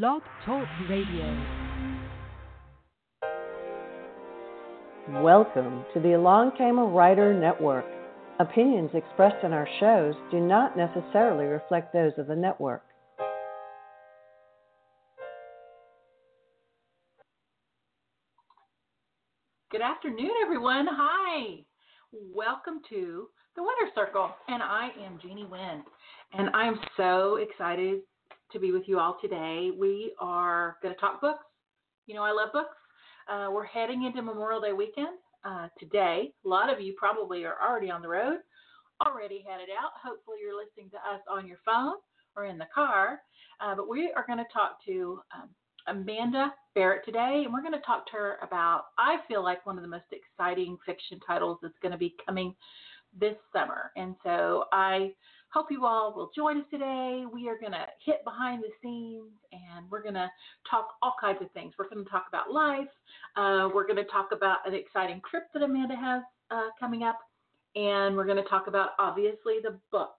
Blog Talk Radio. Welcome to the Along Came a Writer Network. Opinions expressed in our shows do not necessarily reflect those of the network. Good afternoon, everyone. Hi. Welcome to the Wynner Circle, and I am Jeane Wynn, and I'm so excited to be with you all today. We are going to talk books. You know, I love books. Uh, we're heading into Memorial Day weekend uh, today. A lot of you probably are already on the road, already headed out. Hopefully, you're listening to us on your phone or in the car. Uh, but we are going to talk to um, Amanda Barratt today, and we're going to talk to her about, I feel like, one of the most exciting fiction titles that's going to be coming this summer. And so I hope you all will join us today. We are going to hit behind the scenes and we're going to talk all kinds of things. We're going to talk about life. Uh, we're going to talk about an exciting trip that Amanda has uh, coming up. And we're going to talk about, obviously, the book.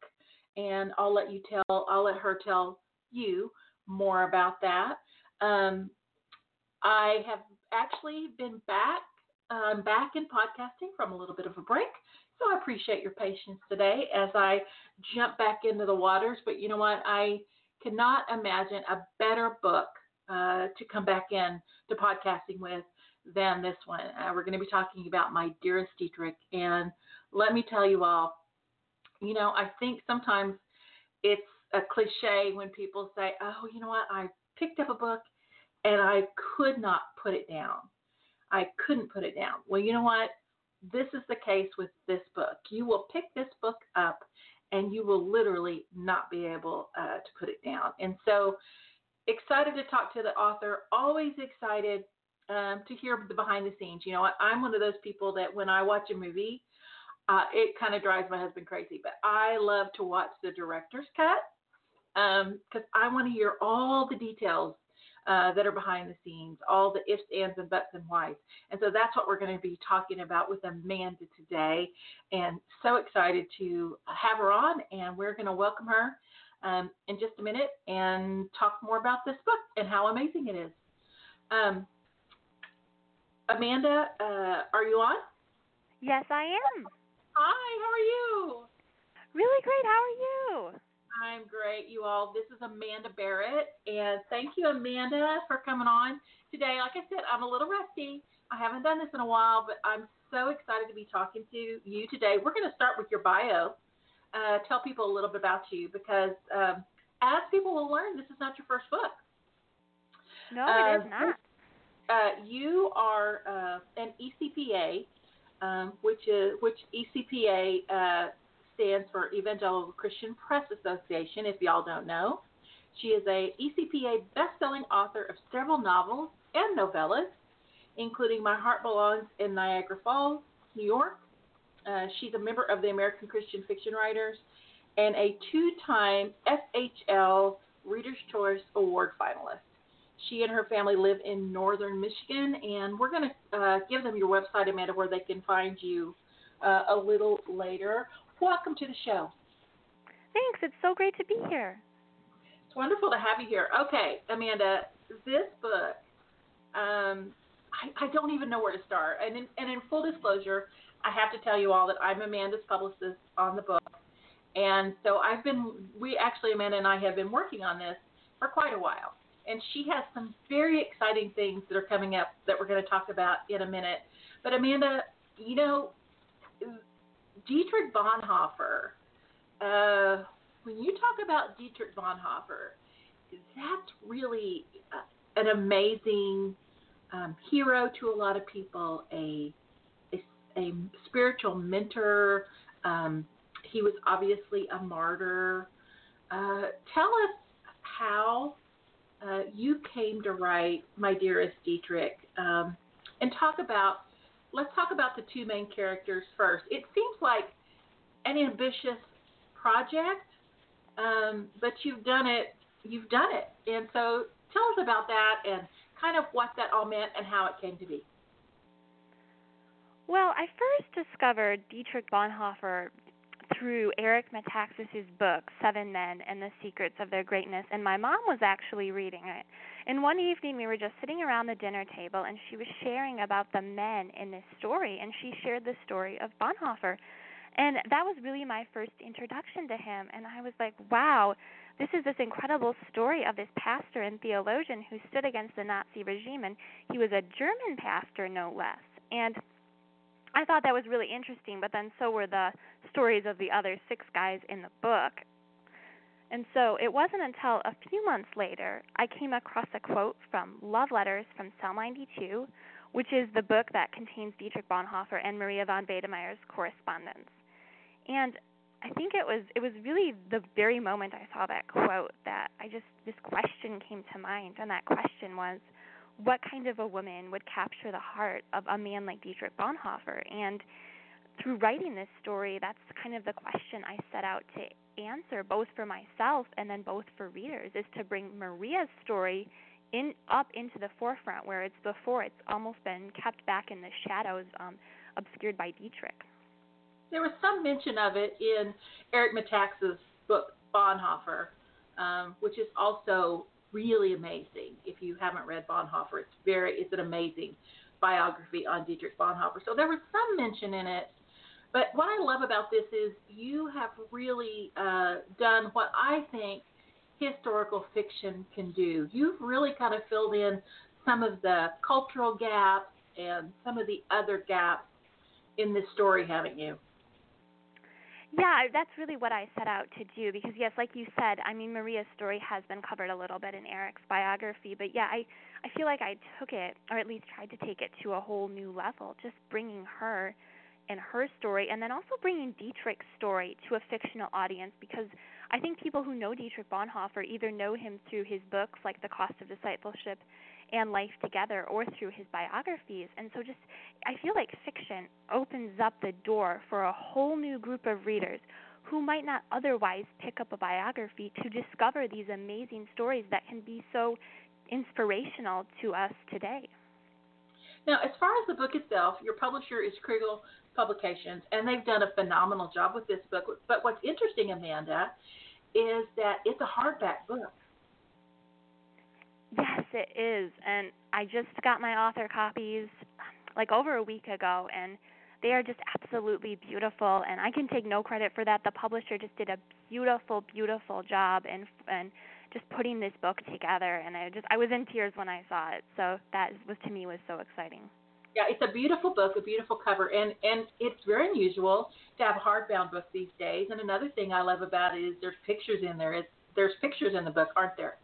And I'll let you tell, I'll let her tell you more about that. Um, I have actually been back. I'm back in podcasting from a little bit of a break. So I appreciate your patience today as I jump back into the waters. But you know what? I cannot imagine a better book uh, to come back in to podcasting with than this one. Uh, we're going to be talking about My Dearest Dietrich. And let me tell you all, you know, I think sometimes it's a cliche when people say, oh, you know what? I picked up a book and I could not put it down. I couldn't put it down. Well, you know what? This is the case with this book. You will pick this book up and you will literally not be able uh, to put it down. And so excited to talk to the author, always excited um, to hear the behind the scenes. You know, I'm one of those people that when I watch a movie, uh, it kind of drives my husband crazy, but I love to watch the director's cut because um, I want to hear all the details uh, that are behind the scenes, all the ifs, ands, and buts and whys. And so that's what we're going to be talking about with Amanda today. And so excited to have her on, and we're going to welcome her um, in just a minute and talk more about this book and how amazing it is. Um, Amanda, uh, are you on? Yes, I am. Hi, how are you? Really great. How are you? I'm great, you all. This is Amanda Barratt, and thank you, Amanda, for coming on today. Like I said, I'm a little rusty. I haven't done this in a while, but I'm so excited to be talking to you today. We're going to start with your bio. Uh, tell people a little bit about you because, um, as people will learn, this is not your first book. No, uh, it is not. Uh, you are uh, an ECPA, um, which is which ECPA uh, stands for Evangelical Christian Press Association, if y'all don't know. She is a ECPA best-selling author of several novels and novellas, including My Heart Belongs in Niagara Falls, New York. Uh, she's a member of the American Christian Fiction Writers and a two-time FHL Reader's Choice Award finalist. She and her family live in northern Michigan, and we're going to uh, give them your website, Amanda, where they can find you uh, a little later. Welcome to the show. Thanks. It's so great to be here. It's wonderful to have you here. Okay, Amanda, this book, um, I, I don't even know where to start. And in, and in full disclosure, I have to tell you all that I'm Amanda's publicist on the book. And so I've been, we actually, Amanda and I have been working on this for quite a while. And she has some very exciting things that are coming up that we're going to talk about in a minute. But Amanda, you know, Dietrich Bonhoeffer. Uh, when you talk about Dietrich Bonhoeffer, that's really uh, an amazing um, hero to a lot of people, a, a, a spiritual mentor. Um, he was obviously a martyr. Uh, tell us how uh, you came to write My Dearest Dietrich um, and talk about let's talk about the two main characters first. It seems like an ambitious project, um, but you've done it. You've done it, and so tell us about that and kind of what that all meant and how it came to be. Well, I first discovered Dietrich Bonhoeffer through Eric Metaxas's book Seven Men and the Secrets of Their Greatness, and my mom was actually reading it. And one evening we were just sitting around the dinner table, and she was sharing about the men in this story, and she shared the story of Bonhoeffer. And that was really my first introduction to him, and I was like, wow, this is this incredible story of this pastor and theologian who stood against the Nazi regime, and he was a German pastor, no less. And I thought that was really interesting, but then so were the stories of the other six guys in the book. And so it wasn't until a few months later I came across a quote from Love Letters from Cell 92, which is the book that contains Dietrich Bonhoeffer and Maria von Wedemeyer's correspondence. And I think it was it was really the very moment I saw that quote that I just this question came to mind and that question was what kind of a woman would capture the heart of a man like Dietrich Bonhoeffer? And through writing this story, that's kind of the question I set out to answer, both for myself and then both for readers, is to bring Maria's story in up into the forefront, where it's before it's almost been kept back in the shadows, um, obscured by Dietrich. There was some mention of it in Eric Metaxas' book Bonhoeffer, um, which is also really amazing. If you haven't read Bonhoeffer, it's very it's an amazing biography on Dietrich Bonhoeffer. So there was some mention in it, but what I love about this is you have really uh, done what I think historical fiction can do. You've really kind of filled in some of the cultural gaps and some of the other gaps in this story, haven't you? Yeah, that's really what I set out to do because yes, like you said, I mean Maria's story has been covered a little bit in Eric's biography, but yeah, I I feel like I took it or at least tried to take it to a whole new level, just bringing her and her story and then also bringing Dietrich's story to a fictional audience because I think people who know Dietrich Bonhoeffer either know him through his books like The Cost of Discipleship and Life Together or through his biographies. And so just I feel like fiction opens up the door for a whole new group of readers who might not otherwise pick up a biography to discover these amazing stories that can be so inspirational to us today. Now, as far as the book itself, your publisher is Kregel Publications, and they've done a phenomenal job with this book. But what's interesting, Amanda, is that it's a hardback book. Yes, it is. And I just got my author copies like over a week ago and they are just absolutely beautiful and I can take no credit for that. The publisher just did a beautiful beautiful job and and just putting this book together and I just I was in tears when I saw it. So that was to me was so exciting. Yeah, it's a beautiful book, a beautiful cover, and and it's very unusual to have a hardbound book these days. And another thing I love about it is there's pictures in there. It's, there's pictures in the book, aren't there?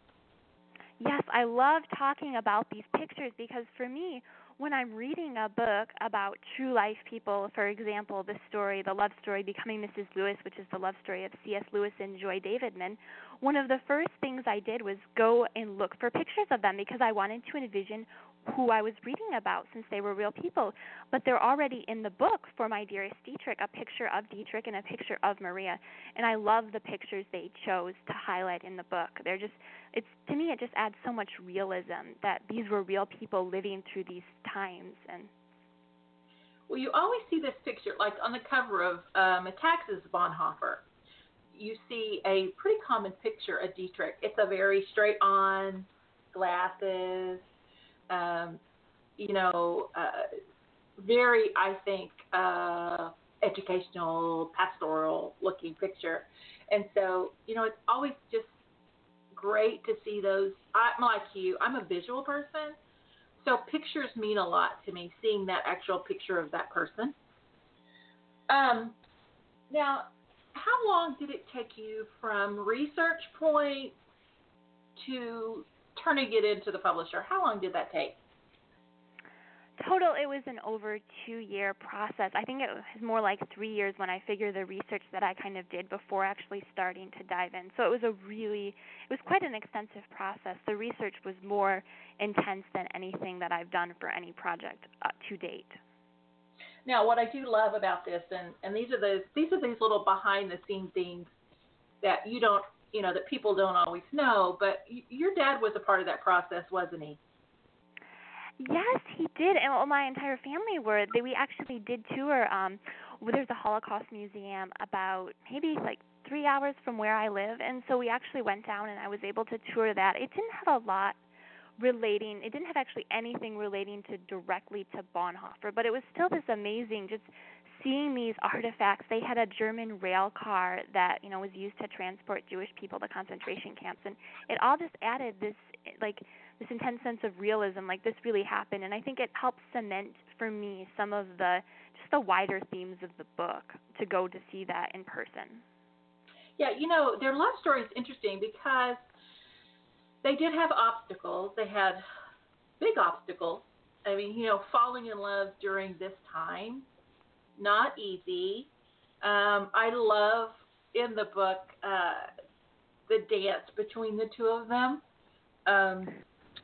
Yes, I love talking about these pictures because for me, when I'm reading a book about true life people, for example, the story, the love story Becoming Mrs. Lewis, which is the love story of C.S. Lewis and Joy Davidman, one of the first things I did was go and look for pictures of them because I wanted to envision who I was reading about since they were real people. But they're already in the book for my dearest Dietrich, a picture of Dietrich and a picture of Maria. And I love the pictures they chose to highlight in the book. They're just it's to me it just adds so much realism that these were real people living through these times and well you always see this picture like on the cover of um, Metaxas's Bonhoeffer you see a pretty common picture of Dietrich. It's a very straight on glasses, um, you know, uh, very, I think, uh, educational, pastoral looking picture. And so, you know, it's always just great to see those. I'm like you, I'm a visual person. So pictures mean a lot to me, seeing that actual picture of that person. Um, now, how long did it take you from research point to turning it into the publisher? How long did that take? Total, it was an over two year process. I think it was more like three years when I figure the research that I kind of did before actually starting to dive in. So it was a really, it was quite an extensive process. The research was more intense than anything that I've done for any project uh, to date. Now, what I do love about this, and and these are the these are these little behind the scenes things that you don't, you know, that people don't always know. But y- your dad was a part of that process, wasn't he? Yes, he did, and well, my entire family were. They, we actually did tour um, there's a Holocaust museum about maybe like three hours from where I live, and so we actually went down and I was able to tour that. It didn't have a lot relating. It didn't have actually anything relating to directly to Bonhoeffer, but it was still this amazing just seeing these artifacts. They had a German rail car that you know was used to transport Jewish people to concentration camps, and it all just added this like this intense sense of realism. Like this really happened, and I think it helps cement for me some of the just the wider themes of the book to go to see that in person. Yeah, you know, their love story is interesting because they did have obstacles. They had big obstacles. I mean, you know, falling in love during this time, not easy. Um, I love in the book uh, the dance between the two of them. Um,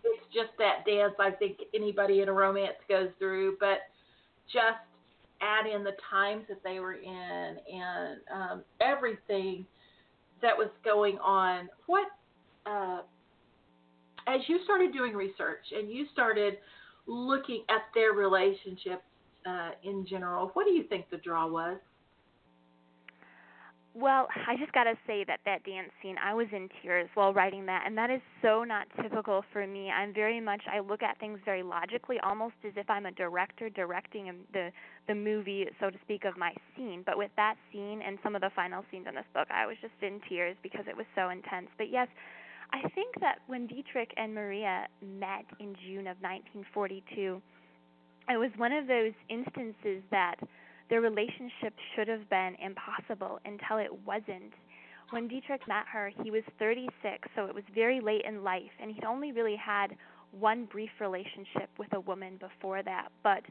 it's just that dance I think anybody in a romance goes through, but just add in the times that they were in and um, everything that was going on. What uh, as you started doing research and you started looking at their relationship uh, in general, what do you think the draw was? Well, I just got to say that that dance scene, I was in tears while writing that, and that is so not typical for me. I'm very much I look at things very logically, almost as if I'm a director directing the the movie, so to speak, of my scene. But with that scene and some of the final scenes in this book, I was just in tears because it was so intense. But yes, I think that when Dietrich and Maria met in June of 1942, it was one of those instances that their relationship should have been impossible until it wasn't. When Dietrich met her, he was 36, so it was very late in life, and he'd only really had one brief relationship with a woman before that. But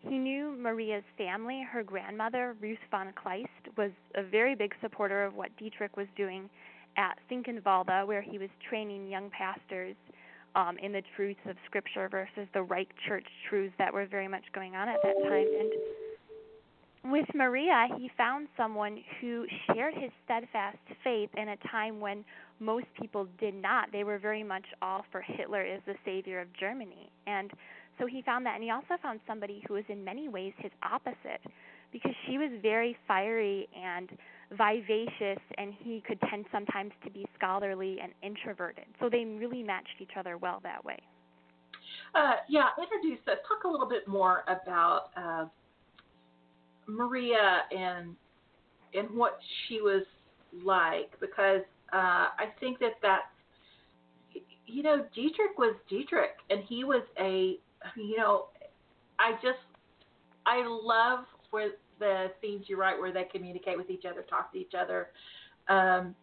he knew Maria's family. Her grandmother, Ruth von Kleist, was a very big supporter of what Dietrich was doing at Finkenwalde, where he was training young pastors um, in the truths of Scripture versus the Reich Church truths that were very much going on at that time. And with Maria, he found someone who shared his steadfast faith in a time when most people did not. They were very much all for Hitler as the savior of Germany. And so he found that. And he also found somebody who was in many ways his opposite because she was very fiery and vivacious, and he could tend sometimes to be scholarly and introverted. So they really matched each other well that way. Uh, yeah, introduce us. Talk a little bit more about. Uh, Maria and and what she was like because uh, I think that that you know Dietrich was Dietrich and he was a you know I just I love where the scenes you write where they communicate with each other, talk to each other. Um,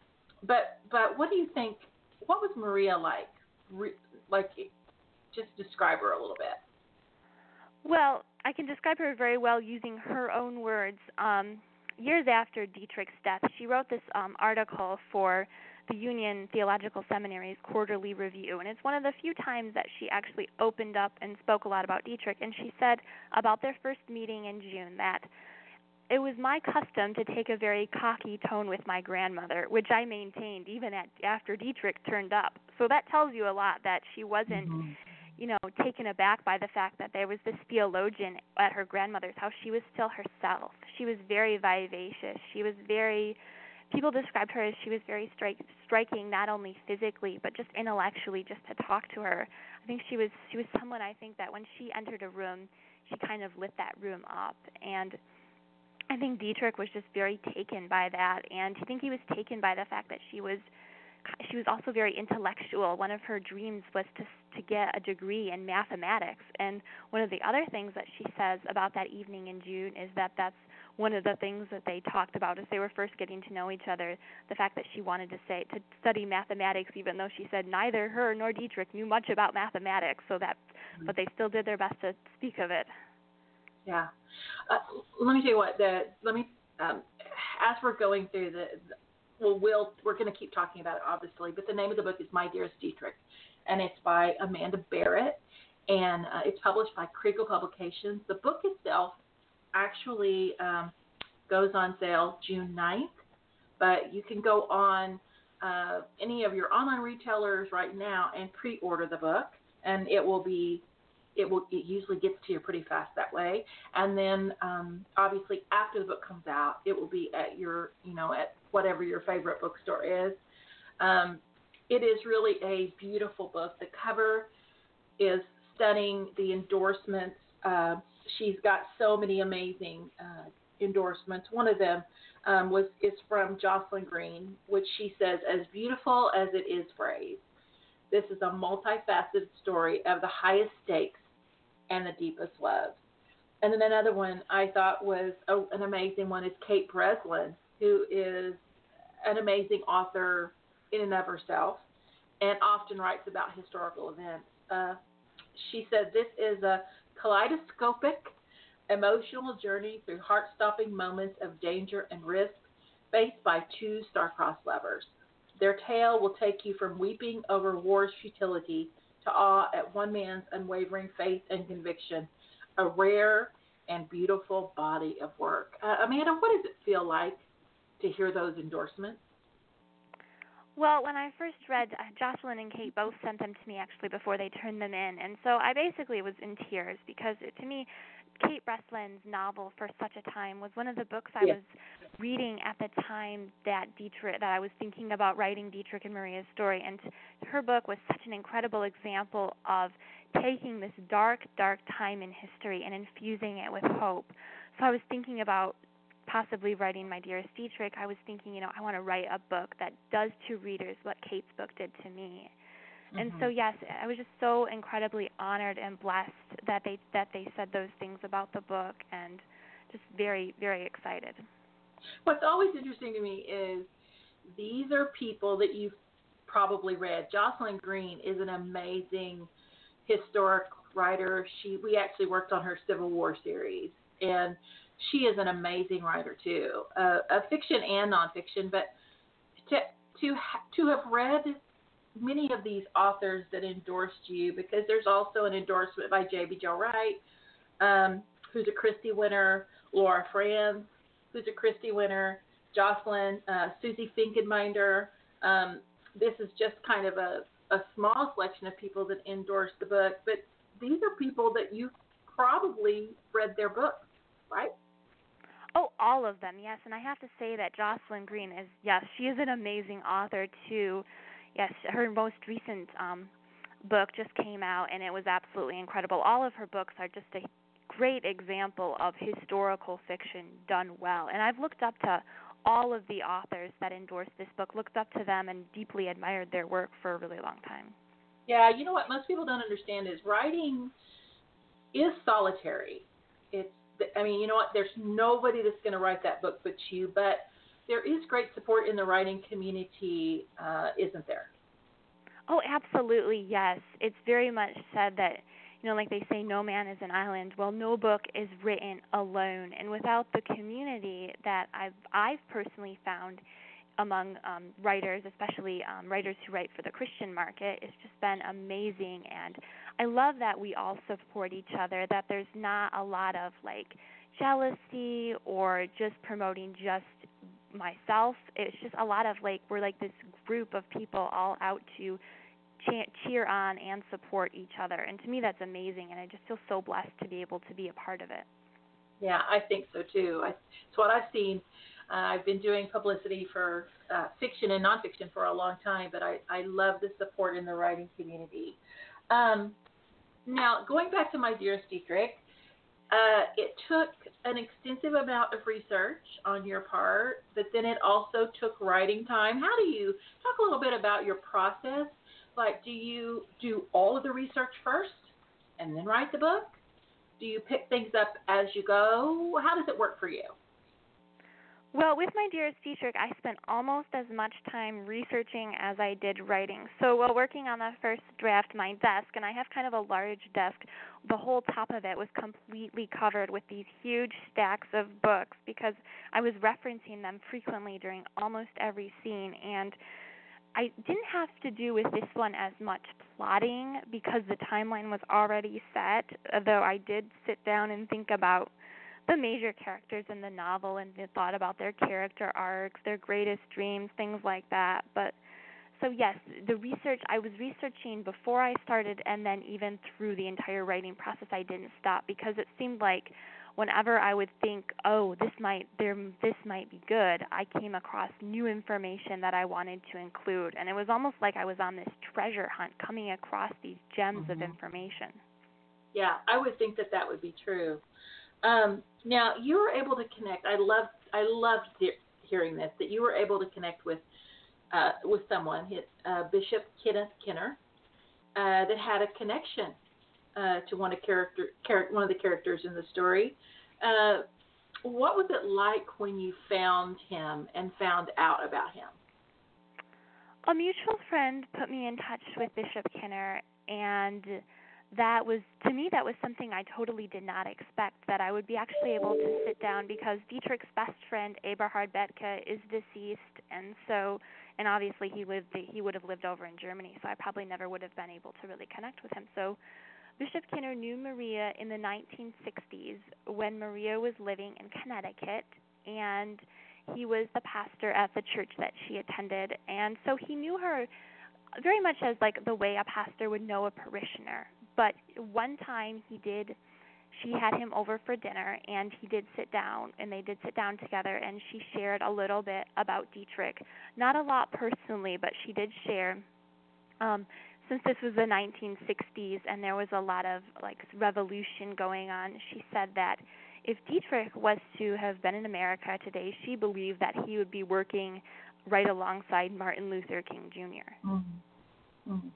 but but what do you think? What was Maria like? Re, like, just describe her a little bit. Well, I can describe her very well using her own words. Um, years after Dietrich's death, she wrote this um, article for the Union Theological Seminary's quarterly review, and it's one of the few times that she actually opened up and spoke a lot about Dietrich. And she said about their first meeting in June that it was my custom to take a very cocky tone with my grandmother, which I maintained even at, after Dietrich turned up. So that tells you a lot that she wasn't. Mm-hmm you know, taken aback by the fact that there was this theologian at her grandmother's house. She was still herself. She was very vivacious. She was very people described her as she was very stri- striking not only physically but just intellectually just to talk to her. I think she was she was someone I think that when she entered a room, she kind of lit that room up and I think Dietrich was just very taken by that and I think he was taken by the fact that she was she was also very intellectual. One of her dreams was to to get a degree in mathematics. And one of the other things that she says about that evening in June is that that's one of the things that they talked about as they were first getting to know each other. The fact that she wanted to say to study mathematics, even though she said neither her nor Dietrich knew much about mathematics. So that, but they still did their best to speak of it. Yeah. Uh, let me tell you what. The let me um, as we're going through the well, we'll we're going to keep talking about it, obviously. But the name of the book is My Dearest Dietrich, and it's by Amanda Barratt, and uh, it's published by Kregel Publications. The book itself actually um, goes on sale June 9th, but you can go on uh, any of your online retailers right now and pre-order the book, and it will be it will it usually gets to you pretty fast that way. And then um, obviously after the book comes out, it will be at your you know at whatever your favorite bookstore is. Um, it is really a beautiful book. The cover is stunning. The endorsements. Uh, she's got so many amazing uh, endorsements. One of them um, was is from Jocelyn Green, which she says as beautiful as it is brave. This is a multifaceted story of the highest stakes and the deepest love. And then another one I thought was a, an amazing one is Kate Breslin, who is an amazing author in and of herself and often writes about historical events. Uh, she said this is a kaleidoscopic emotional journey through heart stopping moments of danger and risk faced by two star-crossed lovers. Their tale will take you from weeping over war's futility to awe at one man's unwavering faith and conviction. A rare and beautiful body of work. Uh, Amanda, what does it feel like to hear those endorsements? Well, when I first read, uh, Jocelyn and Kate both sent them to me actually before they turned them in, and so I basically was in tears because it, to me, Kate Breslin's novel for such a time was one of the books I was reading at the time that Dietrich that I was thinking about writing Dietrich and Maria's story and her book was such an incredible example of taking this dark dark time in history and infusing it with hope. So I was thinking about possibly writing my dearest Dietrich. I was thinking, you know, I want to write a book that does to readers what Kate's book did to me. Mm-hmm. And so yes, I was just so incredibly honored and blessed that they that they said those things about the book and just very very excited. What's always interesting to me is these are people that you've probably read. Jocelyn Green is an amazing historic writer. She we actually worked on her Civil War series and she is an amazing writer too, uh, a fiction and nonfiction. But to to ha- to have read many of these authors that endorsed you because there's also an endorsement by Jaime Jo Wright, um, who's a Christy winner, Laura Frantz, who's a Christy winner, Jocelyn, uh, Susie Finkbeiner. Um, this is just kind of a, a small selection of people that endorsed the book, but these are people that you probably read their books, right? Oh, all of them, yes. And I have to say that Jocelyn Green is, yes, she is an amazing author too. Yes, her most recent um, book just came out, and it was absolutely incredible. All of her books are just a great example of historical fiction done well. And I've looked up to all of the authors that endorsed this book, looked up to them, and deeply admired their work for a really long time. Yeah, you know what most people don't understand is writing is solitary. It's, I mean, you know what? There's nobody that's going to write that book but you. But there is great support in the writing community, uh, isn't there? Oh, absolutely, yes. It's very much said that, you know, like they say, no man is an island. Well, no book is written alone, and without the community that I've I've personally found among um, writers, especially um, writers who write for the Christian market, it's just been amazing. And I love that we all support each other. That there's not a lot of like jealousy or just promoting just myself. It's just a lot of like we're like this group of people all out to cheer on and support each other. And to me, that's amazing. And I just feel so blessed to be able to be a part of it. Yeah, I think so too. I, it's what I've seen. Uh, I've been doing publicity for uh, fiction and nonfiction for a long time, but I, I love the support in the writing community. Um, now, going back to my dearest Dietrich, uh, it took an extensive amount of research on your part, but then it also took writing time. How do you talk a little bit about your process? Like, do you do all of the research first and then write the book? Do you pick things up as you go? How does it work for you? Well, with my dearest Dietrich, I spent almost as much time researching as I did writing. So while working on the first draft, my desk, and I have kind of a large desk, the whole top of it was completely covered with these huge stacks of books because I was referencing them frequently during almost every scene. And I didn't have to do with this one as much plotting because the timeline was already set, though I did sit down and think about the major characters in the novel and thought about their character arcs, their greatest dreams, things like that. But so yes, the research I was researching before I started, and then even through the entire writing process, I didn't stop because it seemed like whenever I would think, oh, this might there this might be good, I came across new information that I wanted to include, and it was almost like I was on this treasure hunt, coming across these gems mm-hmm. of information. Yeah, I would think that that would be true. Um, now you were able to connect. I loved I loved hearing this that you were able to connect with uh, with someone, uh, Bishop Kenneth Kenner, uh, that had a connection uh, to one of character, char- one of the characters in the story. Uh, what was it like when you found him and found out about him? A mutual friend put me in touch with Bishop Kenner, and that was to me that was something I totally did not expect that I would be actually able to sit down because Dietrich's best friend Eberhard Bethge is deceased and so and obviously he lived he would have lived over in Germany so I probably never would have been able to really connect with him. So Bishop Kenner knew Maria in the 1960s when Maria was living in Connecticut and he was the pastor at the church that she attended and so he knew her very much as like the way a pastor would know a parishioner but one time he did she had him over for dinner and he did sit down and they did sit down together and she shared a little bit about Dietrich. Not a lot personally, but she did share um since this was the 1960s and there was a lot of like revolution going on, she said that if Dietrich was to have been in America today, she believed that he would be working right alongside Martin Luther King Jr. Mm-hmm. Mm-hmm.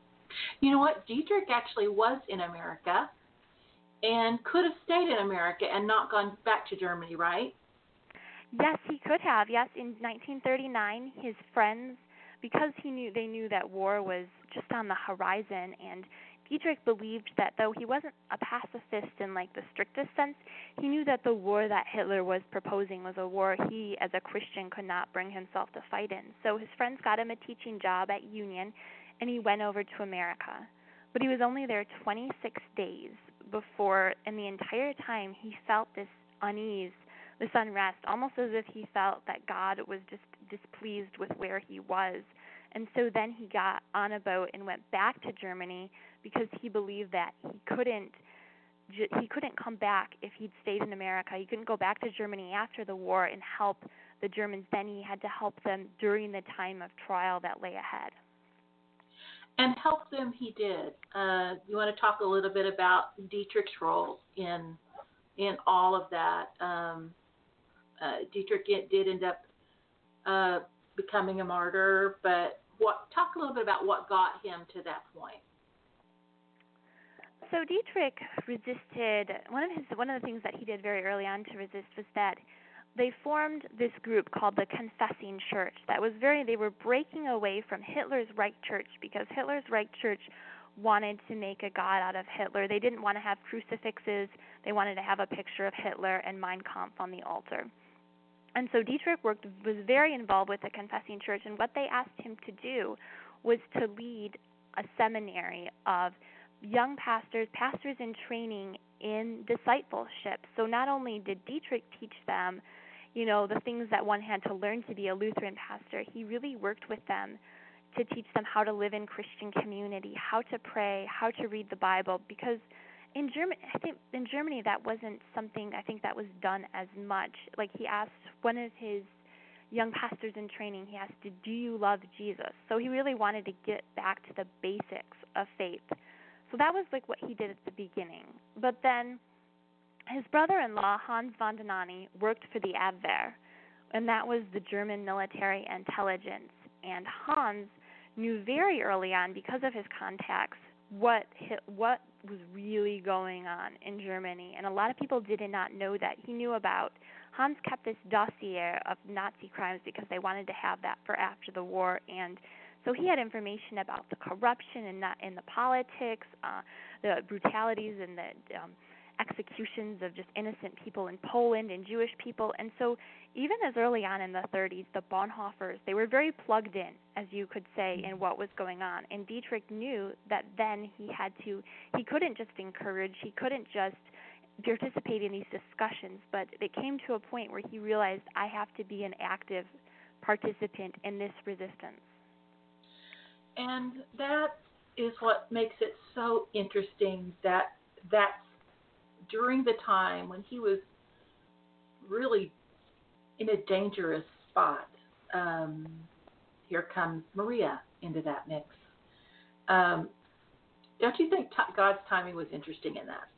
You know what? Dietrich actually was in America and could have stayed in America and not gone back to Germany, right? Yes, he could have. Yes, in 1939, his friends, because he knew they knew that war was just on the horizon, and Dietrich believed that though he wasn't a pacifist in like the strictest sense, he knew that the war that Hitler was proposing was a war he, as a Christian, could not bring himself to fight in. So his friends got him a teaching job at Union, and he went over to America. But he was only there 26 days before, and the entire time he felt this unease, this unrest, almost as if he felt that God was just displeased with where he was. And so then he got on a boat and went back to Germany because he believed that he couldn't he couldn't come back if he'd stayed in America. He couldn't go back to Germany after the war and help the Germans. Then he had to help them during the time of trial that lay ahead and help them he did. Uh, you want to talk a little bit about Dietrich's role in in all of that? Um, uh, Dietrich did end up uh, becoming a martyr, but what talk a little bit about what got him to that point. So Dietrich resisted one of his one of the things that he did very early on to resist was that they formed this group called the Confessing Church. That was very they were breaking away from Hitler's Reich Church because Hitler's Reich Church wanted to make a god out of Hitler. They didn't want to have crucifixes. They wanted to have a picture of Hitler and Mein Kampf on the altar. And so Dietrich worked was very involved with the Confessing Church and what they asked him to do was to lead a seminary of young pastors, pastors in training in discipleship. So not only did Dietrich teach them you know, the things that one had to learn to be a Lutheran pastor. He really worked with them to teach them how to live in Christian community, how to pray, how to read the Bible because in Germany I think in Germany that wasn't something I think that was done as much. Like he asked one of his young pastors in training, he asked, "Do you love Jesus?" So he really wanted to get back to the basics of faith. So that was like what he did at the beginning. But then his brother-in-law, Hans von Dohnanyi, worked for the Abwehr, and that was the German military intelligence. And Hans knew very early on, because of his contacts, what what was really going on in Germany, and a lot of people did not know that. He knew about Hans kept this dossier of Nazi crimes because they wanted to have that for after the war, and so he had information about the corruption and not in the politics, uh, the brutalities and the um, executions of just innocent people in Poland and Jewish people. And so, even as early on in the 30s, the Bonhoeffers, they were very plugged in, as you could say, in what was going on. And Dietrich knew that then he had to, he couldn't just encourage, he couldn't just participate in these discussions, but it came to a point where he realized, I have to be an active participant in this resistance. and that is what makes it so interesting that that's during the time when he was really in a dangerous spot. Um, here comes Maria into that mix. Um, don't you think t- God's timing was interesting in that?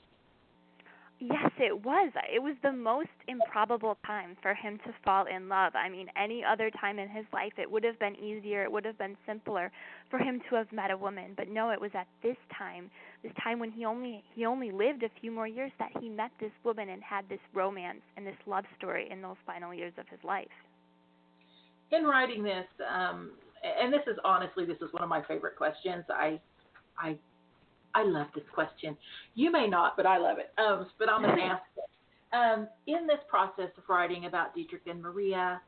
Yes, it was. It was the most improbable time for him to fall in love. I mean, any other time in his life, it would have been easier, it would have been simpler for him to have met a woman. But no, it was at this time, this time when he only he only lived a few more years, that he met this woman and had this romance and this love story in those final years of his life. In writing this, um, and this is honestly, this is one of my favorite questions. I, I I love this question. You may not, but I love it. Um, but I'm going to ask it. Um, in this process of writing about Dietrich and Maria,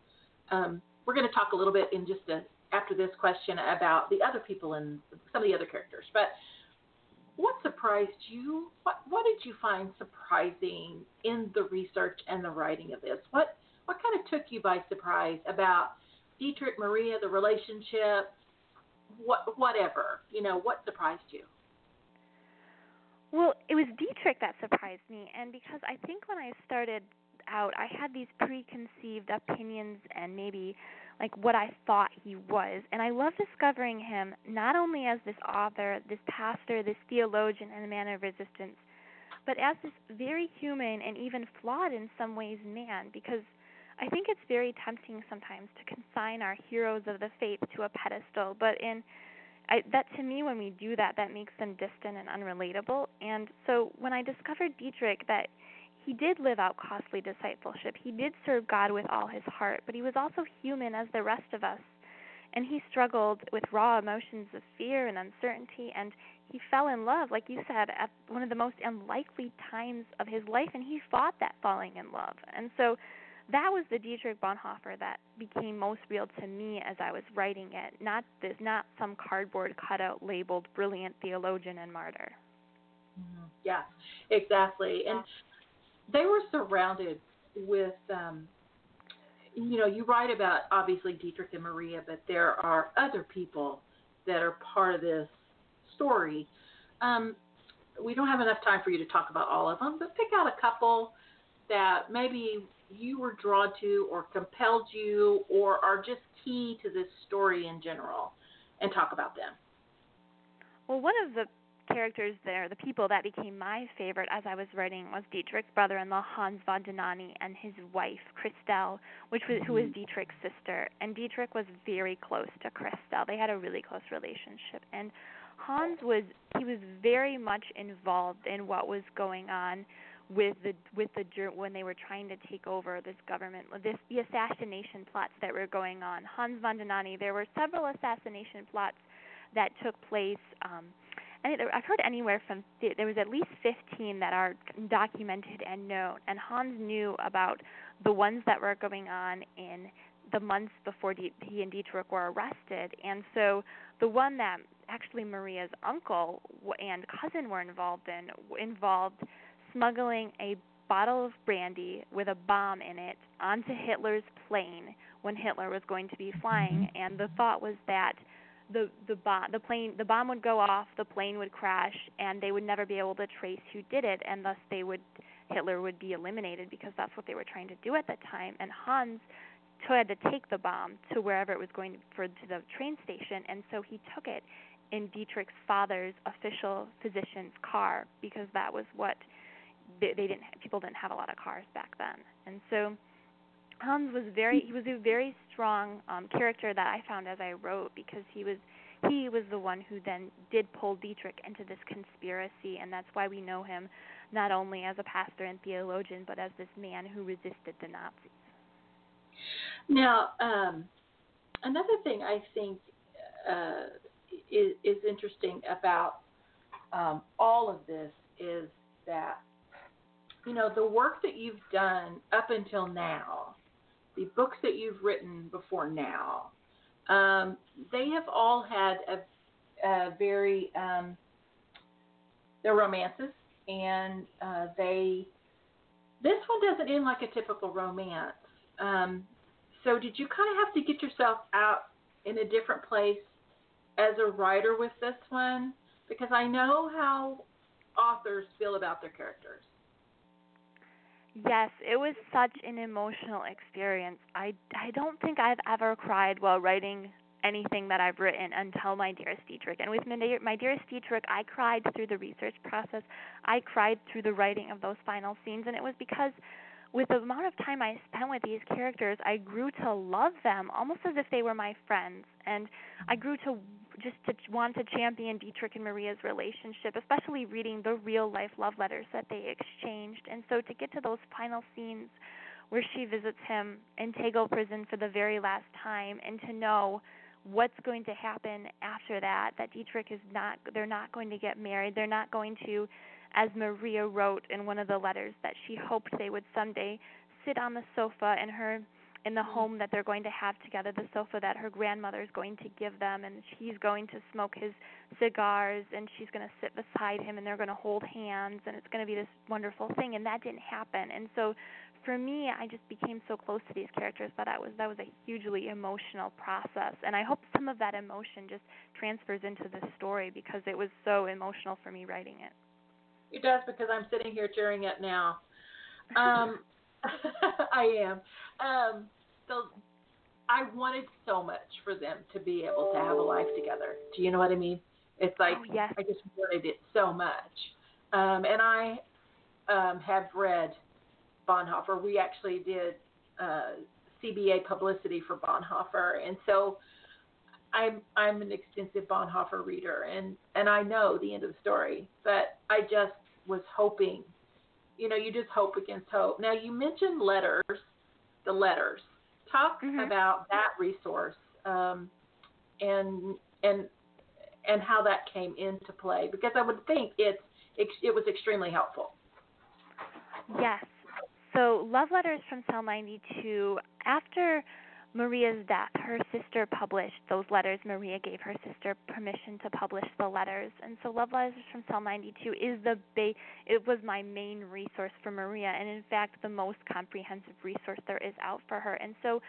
um, we're going to talk a little bit in just a, after this question about the other people and some of the other characters. But what surprised you? What What did you find surprising in the research and the writing of this? What What kind of took you by surprise about Dietrich Maria, the relationship, what whatever you know? What surprised you? Well, it was Dietrich that surprised me, and because I think when I started out, I had these preconceived opinions and maybe like what I thought he was. And I love discovering him not only as this author, this pastor, this theologian, and a man of resistance, but as this very human and even flawed in some ways man, because I think it's very tempting sometimes to consign our heroes of the faith to a pedestal, but in I, that to me, when we do that, that makes them distant and unrelatable. And so when I discovered Dietrich, that he did live out costly discipleship, he did serve God with all his heart, but he was also human as the rest of us. And he struggled with raw emotions of fear and uncertainty, and he fell in love, like you said, at one of the most unlikely times of his life, and he fought that falling in love. And so that was the Dietrich Bonhoeffer that became most real to me as I was writing it. Not this, not some cardboard cutout labeled brilliant theologian and martyr. Mm-hmm. Yeah, exactly. And they were surrounded with, um, you know, you write about obviously Dietrich and Maria, but there are other people that are part of this story. Um, we don't have enough time for you to talk about all of them, but pick out a couple that maybe you were drawn to or compelled you or are just key to this story in general and talk about them. Well, one of the characters there, the people that became my favorite as I was writing was Dietrich's brother-in-law Hans von Dohnanyi and his wife Christel, which was who was mm-hmm. Dietrich's sister. And Dietrich was very close to Christel. They had a really close relationship. And Hans was he was very much involved in what was going on with the with the when they were trying to take over this government, this the assassination plots that were going on. Hans von Dohnanyi, there were several assassination plots that took place. Um, I've heard anywhere from there was at least 15 that are documented and known. And Hans knew about the ones that were going on in the months before he and Dietrich were arrested. And so the one that actually Maria's uncle and cousin were involved in involved smuggling a bottle of brandy with a bomb in it onto Hitler's plane when Hitler was going to be flying mm-hmm. and the thought was that the the bomb the plane the bomb would go off the plane would crash and they would never be able to trace who did it and thus they would Hitler would be eliminated because that's what they were trying to do at that time and Hans had to take the bomb to wherever it was going to, for to the train station and so he took it in Dietrich's father's official physician's car because that was what they, they didn't people didn't have a lot of cars back then, and so Hans was very he was a very strong um, character that I found as I wrote because he was he was the one who then did pull Dietrich into this conspiracy, and that's why we know him not only as a pastor and theologian, but as this man who resisted the Nazis. Now, um, another thing I think uh, is, is interesting about um, all of this is that you know, the work that you've done up until now, the books that you've written before now, um, they have all had a, a very, um, they're romances, and uh, they, this one doesn't end like a typical romance. Um, so did you kind of have to get yourself out in a different place as a writer with this one because I know how authors feel about their characters. Yes, it was such an emotional experience. I I don't think I've ever cried while writing anything that I've written until My Dearest Dietrich. And with My, Dear, My Dearest Dietrich, I cried through the research process. I cried through the writing of those final scenes, and it was because with the amount of time I spent with these characters, I grew to love them almost as if they were my friends. And I grew to just to want to champion Dietrich and Maria's relationship, especially reading the real life love letters that they exchanged. And so to get to those final scenes where she visits him in Tegel prison for the very last time and to know what's going to happen after that that Dietrich is not they're not going to get married, they're not going to as Maria wrote in one of the letters that she hoped they would someday sit on the sofa in her in the home that they're going to have together, the sofa that her grandmother is going to give them, and he's going to smoke his cigars, and she's going to sit beside him, and they're going to hold hands, and it's going to be this wonderful thing. And that didn't happen. And so, for me, I just became so close to these characters that I was that was a hugely emotional process. And I hope some of that emotion just transfers into the story because it was so emotional for me writing it. It does because I'm sitting here tearing it now. Um, I am. Um, so I wanted so much for them to be able to have a life together. Do you know what I mean? It's like oh, yes. I just wanted it so much. Um, and I um, have read Bonhoeffer. We actually did uh, CBA publicity for Bonhoeffer, and so I'm I'm an extensive Bonhoeffer reader, and and I know the end of the story, but I just was hoping, you know, you just hope against hope. Now you mentioned letters, the letters. Talk mm-hmm. about that resource, um, and and and how that came into play, because I would think it's it was extremely helpful. Yes. So, Love Letters from Cell 92, after Maria's death, her sister published those letters. Maria gave her sister permission to publish the letters, and so Love Letters from Cell 92 is the ba- it was my main resource for Maria, and in fact the most comprehensive resource there is out for her. And so,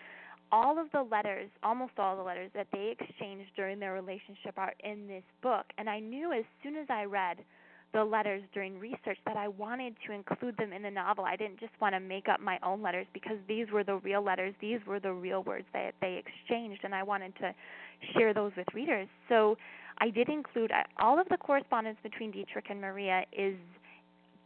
all of the letters, almost all the letters that they exchanged during their relationship are in this book, and I knew as soon as I read the letters during research that I wanted to include them in the novel. I didn't just want to make up my own letters because these were the real letters, these were the real words that they exchanged, and I wanted to share those with readers. So I did include uh, all of the correspondence between Dietrich and Maria is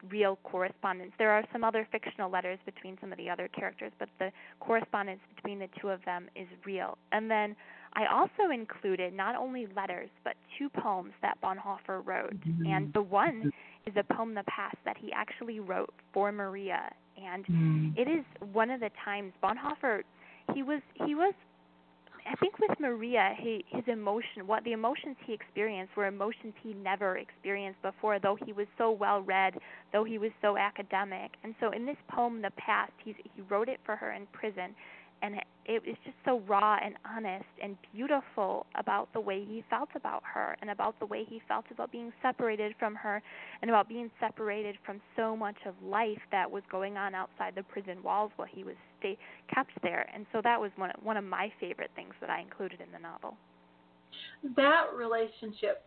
real correspondence. There are some other fictional letters between some of the other characters, but the correspondence between the two of them is real. And then I also included not only letters, but two poems that Bonhoeffer wrote. And the one is a poem, The Past, that he actually wrote for Maria. And mm-hmm. it is one of the times Bonhoeffer, he was, he was I think with Maria, he, his emotion, what the emotions he experienced were emotions he never experienced before, though he was so well read, though he was so academic. And so in this poem, The Past, he's, he wrote it for her in prison, and it, it was just so raw and honest and beautiful about the way he felt about her and about the way he felt about being separated from her and about being separated from so much of life that was going on outside the prison walls while he was stay, kept there. And so that was one one of my favorite things that I included in the novel. That relationship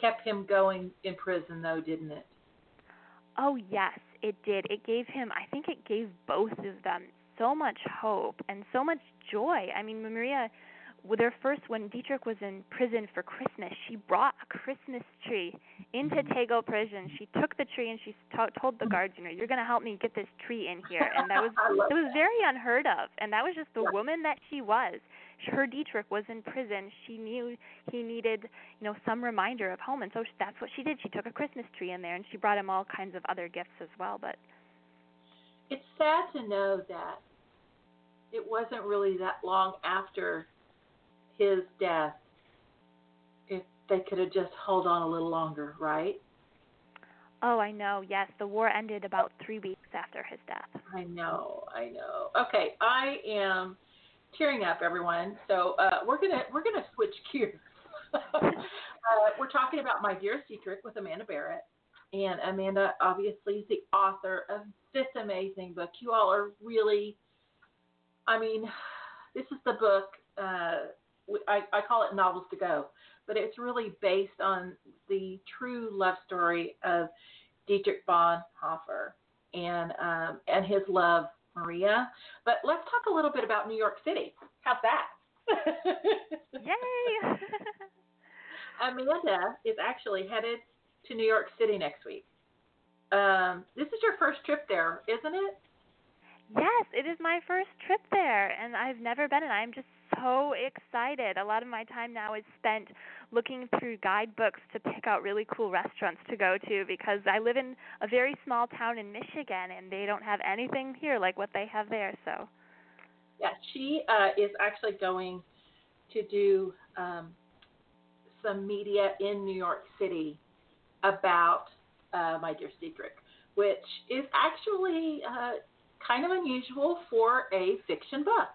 kept him going in prison though didn't it? Oh yes it did. It gave him i think it gave both of them so much hope and so much joy. I mean, Maria, with her first, when Dietrich was in prison for Christmas, she brought a Christmas tree into mm-hmm. Tegel prison. She took the tree and she t- told the guards, you know, you're going to help me get this tree in here. And that was it was very unheard of. And that was just the woman that she was. Her Dietrich was in prison. She knew he needed, you know, some reminder of home, and so that's what she did. She took a Christmas tree in there, and she brought him all kinds of other gifts as well. But it's sad to know that it wasn't really that long after his death if they could have just held on a little longer, right? Oh, I know. Yes, the war ended about three weeks after his death. I know. I know. Okay, I am tearing up, everyone. So uh, we're gonna we're gonna switch gears. uh, we're talking about my Dear Dietrich with Amanda Barratt, and Amanda obviously is the author of this amazing book. You all are really I mean, this is the book uh, I, I call it novels to go, but it's really based on the true love story of Dietrich Bonhoeffer and um, and his love Maria. But let's talk a little bit about New York City. How's that? Yay! Amanda is actually headed to New York City next week. Um, this is your first trip there, isn't it? Yes, it is my first trip there, and I've never been, and I'm just so excited. A lot of my time now is spent looking through guidebooks to pick out really cool restaurants to go to because I live in a very small town in Michigan, and they don't have anything here like what they have there. So, yeah, she uh, is actually going to do um, some media in New York City about uh, My Dear Dietrich, which is actually uh, kind of unusual for a fiction book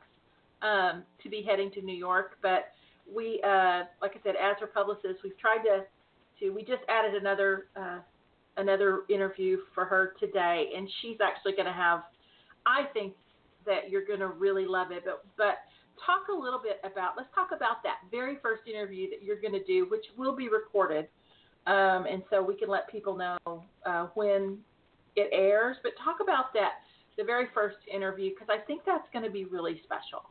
um, to be heading to New York. But we, uh, like I said, as her publicist, we've tried to, to we just added another uh, another interview for her today, and she's actually going to have, I think that you're going to really love it. But but talk a little bit about let's talk about that very first interview that you're going to do, which will be recorded, um, and so we can let people know uh, when it airs. But talk about that the very first interview because I think that's going to be really special.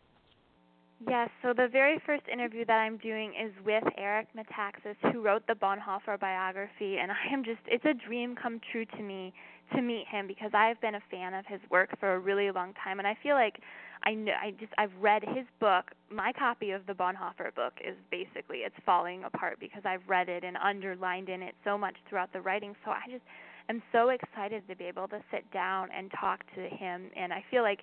Yes, so the very first interview that I'm doing is with Eric Metaxas, who wrote the Bonhoeffer biography, and I am just, it's a dream come true to me to meet him because I've been a fan of his work for a really long time, and I feel like I know, I just, I've read his book. My copy of the Bonhoeffer book is basically, it's falling apart because I've read it and underlined in it so much throughout the writing, so I just, am so excited to be able to sit down and talk to him, and I feel like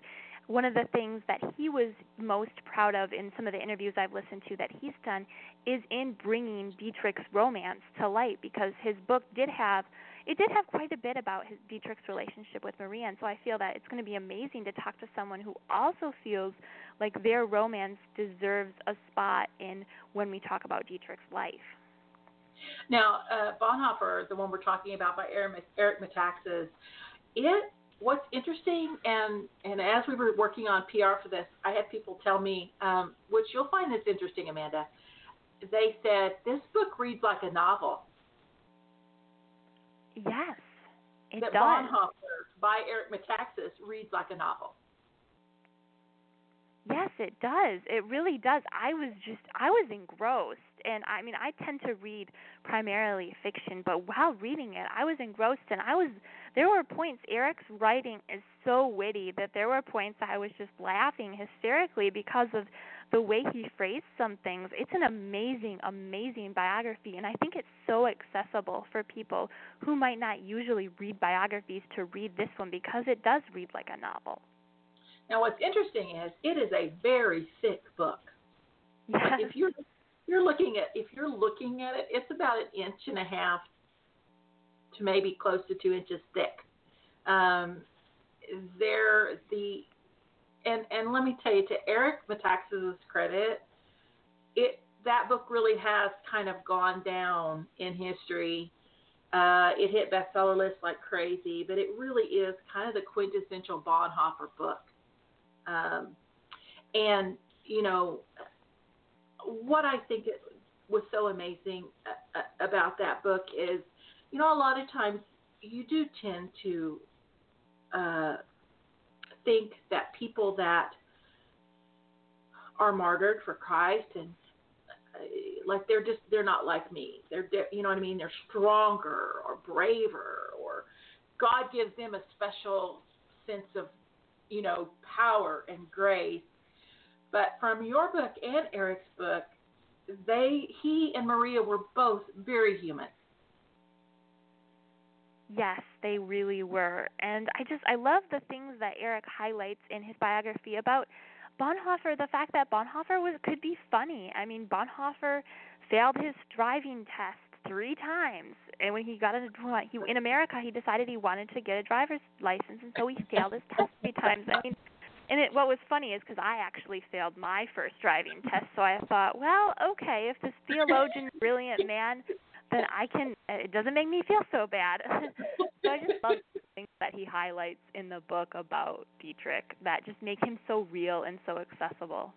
one of the things that he was most proud of in some of the interviews I've listened to that he's done is in bringing Dietrich's romance to light because his book did have it did have quite a bit about his Dietrich's relationship with Maria and so I feel that it's going to be amazing to talk to someone who also feels like their romance deserves a spot in when we talk about Dietrich's life. Now, uh, Bonhoeffer, the one we're talking about by Eric, Metaxas, it what's interesting, and and as we were working on PR for this, I had people tell me, um, which you'll find this interesting, Amanda. They said this book reads like a novel. Yes, it that does. Bonhoeffer by Eric Metaxas reads like a novel. Yes, it does. It really does. I was just I was engrossed and I mean I tend to read primarily fiction, but while reading it, I was engrossed and I was there were points Eric's writing is so witty that there were points I was just laughing hysterically because of the way he phrased some things. It's an amazing amazing biography and I think it's so accessible for people who might not usually read biographies to read this one because it does read like a novel. Now, what's interesting is it is a very thick book. Yes. If you're you're looking at if you're looking at it, it's about an inch and a half to maybe close to two inches thick. Um, there the and and let me tell you to Eric Metaxas' credit, it that book really has kind of gone down in history. Uh, it hit bestseller lists like crazy, but it really is kind of the quintessential Bonhoeffer book. Um, and you know what I think was so amazing uh, uh, about that book is, you know, a lot of times you do tend to uh, think that people that are martyred for Christ and uh, like they're just they're not like me. They're you know what I mean. They're stronger or braver or God gives them a special sense of you know, power and grace. But from your book and Eric's book, they he and Maria were both very human. Yes, they really were. And I just I love the things that Eric highlights in his biography about Bonhoeffer, the fact that Bonhoeffer was could be funny. I mean, Bonhoeffer failed his driving test three times. And when he got into he in America, he decided he wanted to get a driver's license, and so he failed his test three times. I mean, and it, what was funny is because I actually failed my first driving test, so I thought, well, okay, if this theologian, brilliant man, then I can. It doesn't make me feel so bad. so I just love things that he highlights in the book about Dietrich that just make him so real and so accessible.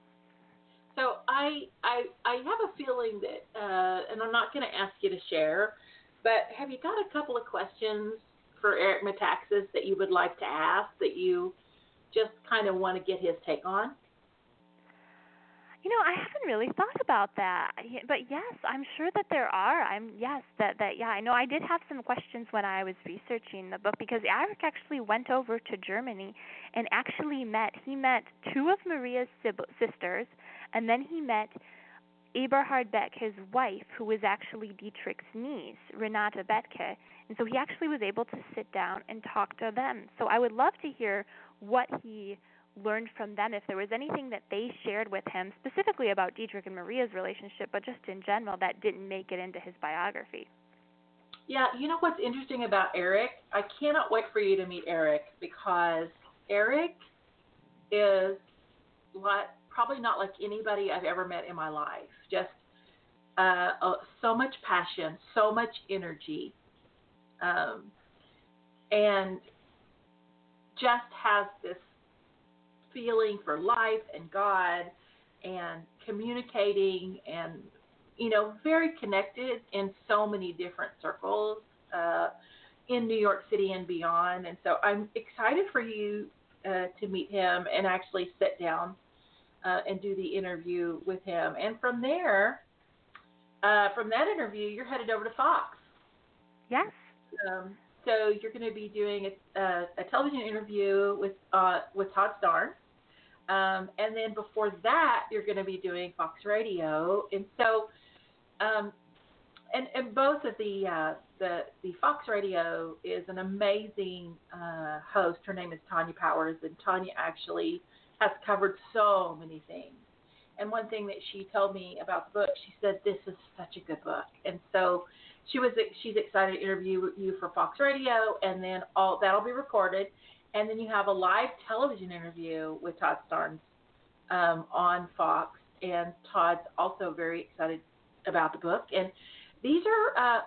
so I I I have a feeling that, uh, and I'm not going to ask you to share, but have you got a couple of questions for Eric Metaxas that you would like to ask that you just kind of want to get his take on? You know, I haven't really thought about that, but yes, I'm sure that there are. I'm yes, that that yeah, I know. I did have some questions when I was researching the book because Eric actually went over to Germany and actually met. He met two of Maria's sisters, and then he met Eberhard Bethge, his wife, who was actually Dietrich's niece, Renata Bethge, and so he actually was able to sit down and talk to them. So I would love to hear what he learned from them if there was anything that they shared with him specifically about Dietrich and Maria's relationship, but just in general that didn't make it into his biography. Yeah, you know what's interesting about Eric? I cannot wait for you to meet Eric because Eric is like probably not like anybody I've ever met in my life. Just uh, uh, so much passion, so much energy, um, and just has this feeling for life and God and communicating and you know very connected in so many different circles uh, in New York City and beyond. And so I'm excited for you uh, to meet him and actually sit down uh, and do the interview with him. And from there, uh, from that interview, you're headed over to Fox. Yes. Um, so you're going to be doing a, a, a television interview with uh, with Todd Starnes, um, and then before that, you're going to be doing Fox Radio. And so, um, and, and both of the, uh, the, the Fox Radio is an amazing uh, host. Her name is Tanya Powers, and Tanya actually has covered so many things. And one thing that she told me about the book, she said, "This is such a good book." And so, she was she's excited to interview you for Fox Radio, and then all that'll be recorded and then you have a live television interview with Todd Starnes um, on Fox, and Todd's also very excited about the book. And these are uh,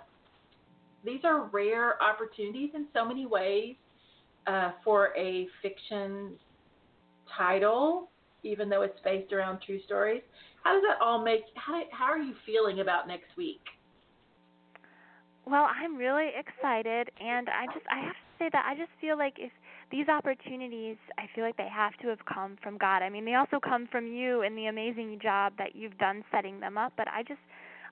these are rare opportunities in so many ways uh, for a fiction title, even though it's based around true stories. How does that all make? How how are you feeling about next week? Well, I'm really excited, and I just I have to say that I just feel like if these opportunities, I feel like they have to have come from God. I mean, they also come from you and the amazing job that you've done setting them up, but I just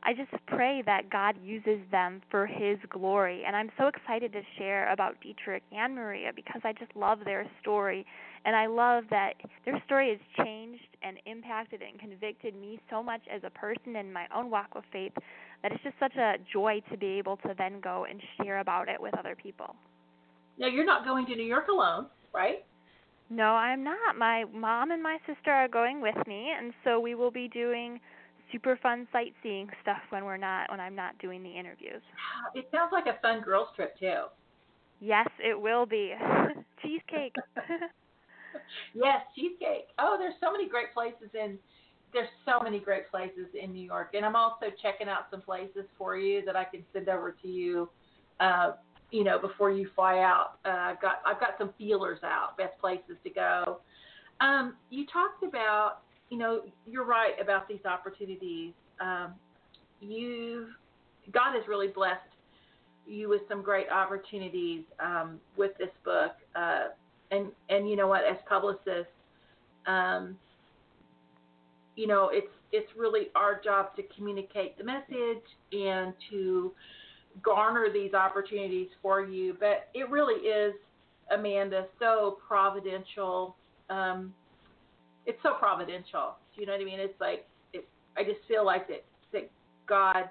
I just pray that God uses them for His glory. And I'm so excited to share about Dietrich and Maria because I just love their story. And I love that their story has changed and impacted and convicted me so much as a person in my own walk with faith that it's just such a joy to be able to then go and share about it with other people. Now you're not going to New York alone, right? No, I'm not. My mom and my sister are going with me, and so we will be doing super fun sightseeing stuff when we're not when I'm not doing the interviews. It sounds like a fun girls trip too. Yes, it will be. cheesecake. yes, cheesecake. Oh, there's so many great places in there's so many great places in New York, and I'm also checking out some places for you that I can send over to you uh, you know, before you fly out. Uh, I've got I've got some feelers out, best places to go. Um, you talked about, you know, you're right about these opportunities. Um, you've God has really blessed you with some great opportunities um, with this book, uh, and and you know what, as publicists, um, you know, it's it's really our job to communicate the message and to garner these opportunities for you. But it really is, Amanda, so providential. Um, it's so providential. Do you know what I mean? It's like it, I just feel like that that God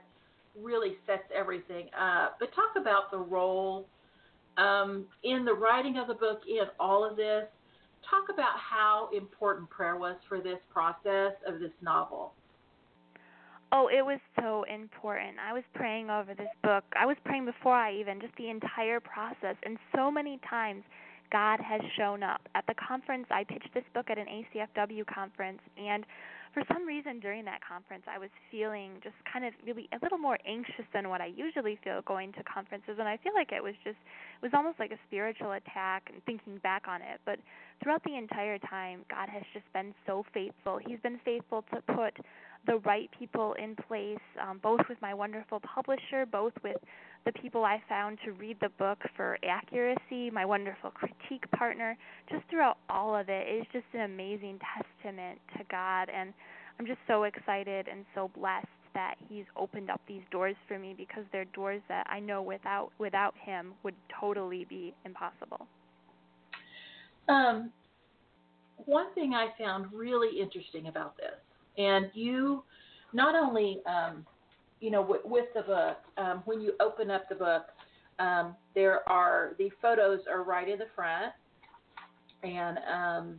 really sets everything up. But talk about the role um, in the writing of the book, in all of this. Talk about how important prayer was for this process of this novel. Oh, it was so important. I was praying over this book. I was praying before I even, just the entire process. And so many times, God has shown up. At the conference, I pitched this book at an ACFW conference, and for some reason during that conference I was feeling just kind of really a little more anxious than what I usually feel going to conferences and I feel like it was just it was almost like a spiritual attack and thinking back on it but throughout the entire time God has just been so faithful he's been faithful to put the right people in place um, both with my wonderful publisher both with the people I found to read the book for accuracy, my wonderful critique partner, just throughout all of it, it is just an amazing testament to God. And I'm just so excited and so blessed that He's opened up these doors for me because they're doors that I know without without Him would totally be impossible. Um, one thing I found really interesting about this, and you not only um, you know, with, with the book, um, when you open up the book, um, there are the photos are right in the front, and um,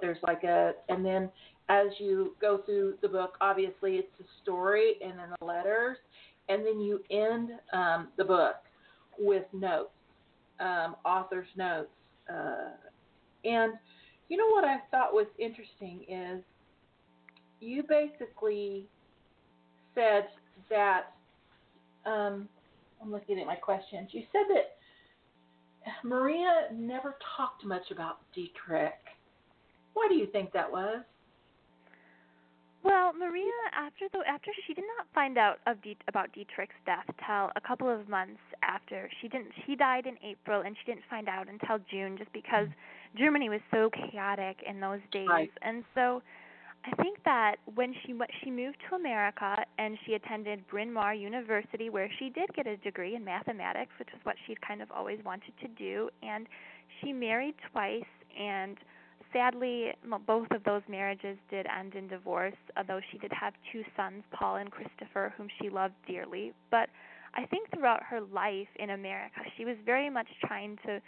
there's like a, and then as you go through the book, obviously it's the story and then the letters, and then you end um, the book with notes, um, author's notes, uh, and you know what I thought was interesting is you basically said that um, I'm looking at my questions. You said that Maria never talked much about Dietrich. Why do you think that was? Well, Maria, after the after she did not find out of De- about Dietrich's death till a couple of months after she didn't she died in April and she didn't find out until June just because Germany was so chaotic in those days right. and so I think that when she she moved to America and she attended Bryn Mawr University, where she did get a degree in mathematics, which is what she'd kind of always wanted to do, and she married twice, and sadly, both of those marriages did end in divorce. Although she did have two sons, Paul and Christopher, whom she loved dearly, but I think throughout her life in America, she was very much trying to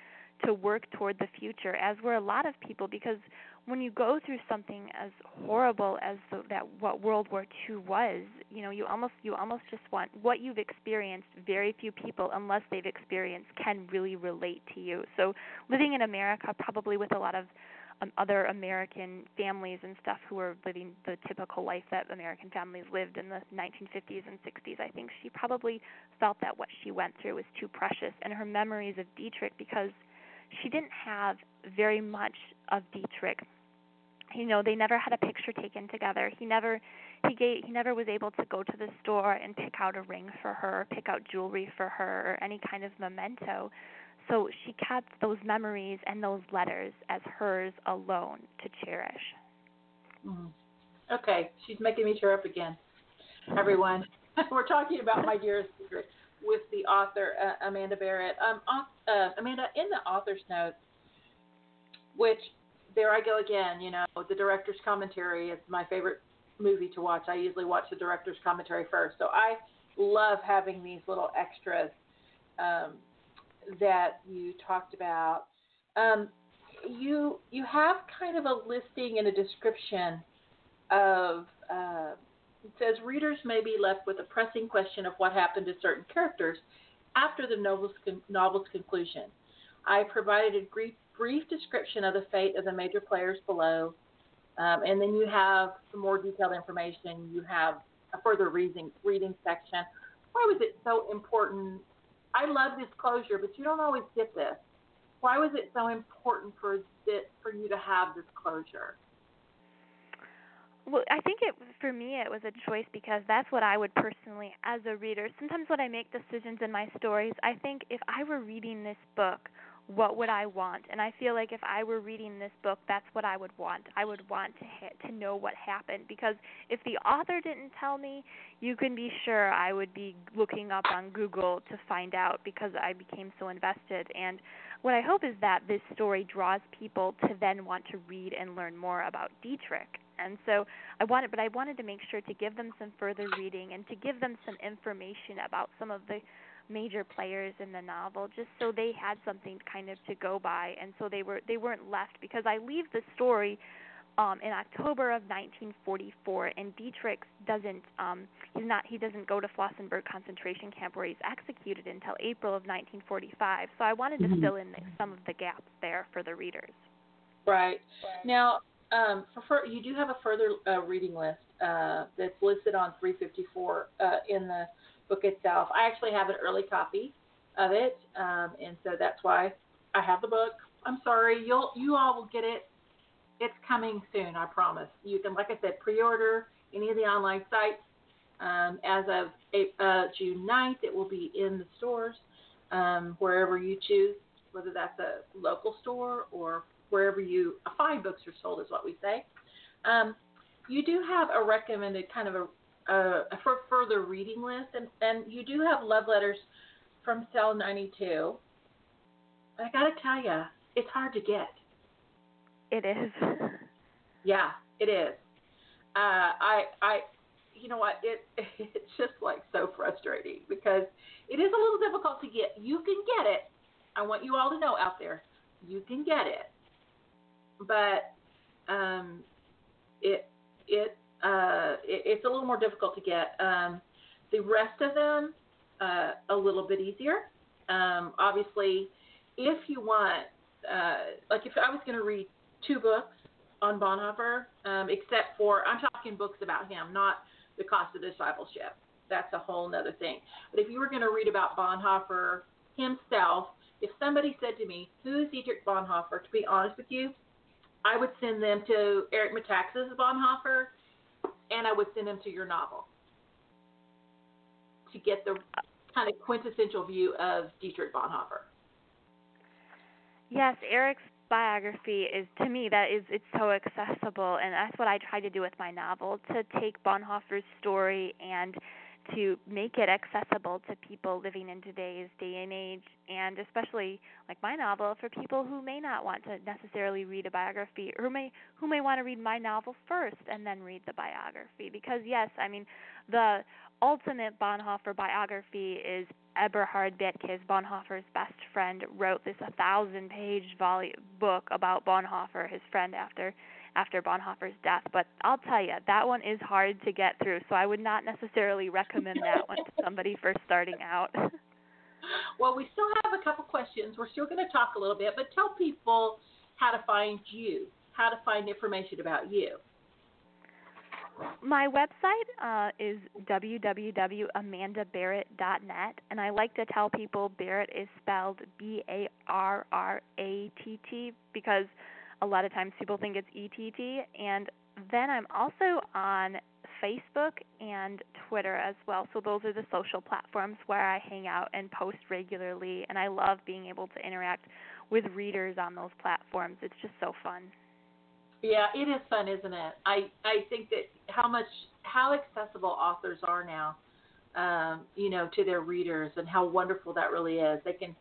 to work toward the future, as were a lot of people, because when you go through something as horrible as the, that what World War II was, you know, you almost you almost just want what you've experienced. Very few people, unless they've experienced, can really relate to you. So living in America, probably with a lot of um, other American families and stuff who were living the typical life that American families lived in the 1950s and 60s. I think she probably felt that what she went through was too precious, and her memories of Dietrich because she didn't have very much of Dietrich. You know, they never had a picture taken together. He never he gave he never was able to go to the store and pick out a ring for her, pick out jewelry for her or any kind of memento. So she kept those memories and those letters as hers alone to cherish. Mm-hmm. Okay, she's making me tear up again. Everyone, we're talking about my dearest Dietrich with the author uh, Amanda Barratt. Um, uh, Amanda, in the author's notes, which there I go again. You know, the director's commentary is my favorite movie to watch. I usually watch the director's commentary first, so I love having these little extras um, that you talked about. Um, you you have kind of a listing and a description of. Uh, it says readers may be left with a pressing question of what happened to certain characters after the novel's, novel's conclusion. I provided a brief, brief description of the fate of the major players below, um, and then you have some more detailed information. You have a further reading, reading section. Why was it so important? I love this closure, but you don't always get this. Why was it so important for for you to have this closure? Well, I think it for me it was a choice because that's what I would personally as a reader. Sometimes when I make decisions in my stories, I think if I were reading this book, what would I want? And I feel like if I were reading this book, that's what I would want. I would want to hit, to know what happened because if the author didn't tell me, you can be sure I would be looking up on Google to find out because I became so invested and what I hope is that this story draws people to then want to read and learn more about Dietrich. And so I wanted, but I wanted to make sure to give them some further reading and to give them some information about some of the major players in the novel, just so they had something kind of to go by, and so they were they weren't left because I leave the story um, in October of 1944, and Dietrich doesn't um, he's not he doesn't go to Flossenburg concentration camp where he's executed until April of 1945. So I wanted to mm-hmm. fill in the, some of the gaps there for the readers. Right. Now, um, for, for you do have a further uh, reading list uh, that's listed on 354 uh, in the book itself. I actually have an early copy of it, um, and so that's why I have the book. I'm sorry, you'll you all will get it. It's coming soon, I promise. You can, like I said, pre-order any of the online sites. Um, as of uh, June 9th, it will be in the stores um, wherever you choose, whether that's a local store or wherever you find books are sold, is what we say. Um, you do have a recommended kind of a, a, a for further reading list, and, and you do have love letters from Cell 92. I gotta tell you, it's hard to get. It is. Yeah, it is. Uh, I, I, you know what? It it's just like so frustrating because it is a little difficult to get. You can get it. I want you all to know out there, you can get it, but um, it it, uh, it it's a little more difficult to get. Um, the rest of them uh, a little bit easier. Um, obviously, if you want, uh, like if I was going to read two books on Bonhoeffer, um, except for I'm talking books about him, not the cost of discipleship. That's a whole other thing. But if you were going to read about Bonhoeffer himself, if somebody said to me, "Who is Dietrich Bonhoeffer?" To be honest with you, I would send them to Eric Metaxas Bonhoeffer, and I would send them to your novel to get the kind of quintessential view of Dietrich Bonhoeffer. Yes, Eric's biography is to me that is it's so accessible and that's what I try to do with my novel to take Bonhoeffer's story and to make it accessible to people living in today's day and age and especially like my novel for people who may not want to necessarily read a biography or may who may want to read my novel first and then read the biography because yes I mean the ultimate Bonhoeffer biography is Eberhard Bethge, Bonhoeffer's best friend, wrote this a thousand page volume book about Bonhoeffer, his friend after after Bonhoeffer's death. But I'll tell you, that one is hard to get through, so I would not necessarily recommend that one to somebody first starting out. well, we still have a couple questions. We're still going to talk a little bit, but tell people how to find you, how to find information about you. My website uh, is www.amandabarratt.net, and I like to tell people Barratt is spelled B A R R A T T because a lot of times people think it's E T T. And then I'm also on Facebook and Twitter as well. So those are the social platforms where I hang out and post regularly, and I love being able to interact with readers on those platforms. It's just so fun. Yeah, it is fun, isn't it? I I think that how much how accessible authors are now, um, you know, to their readers, and how wonderful that really is. They can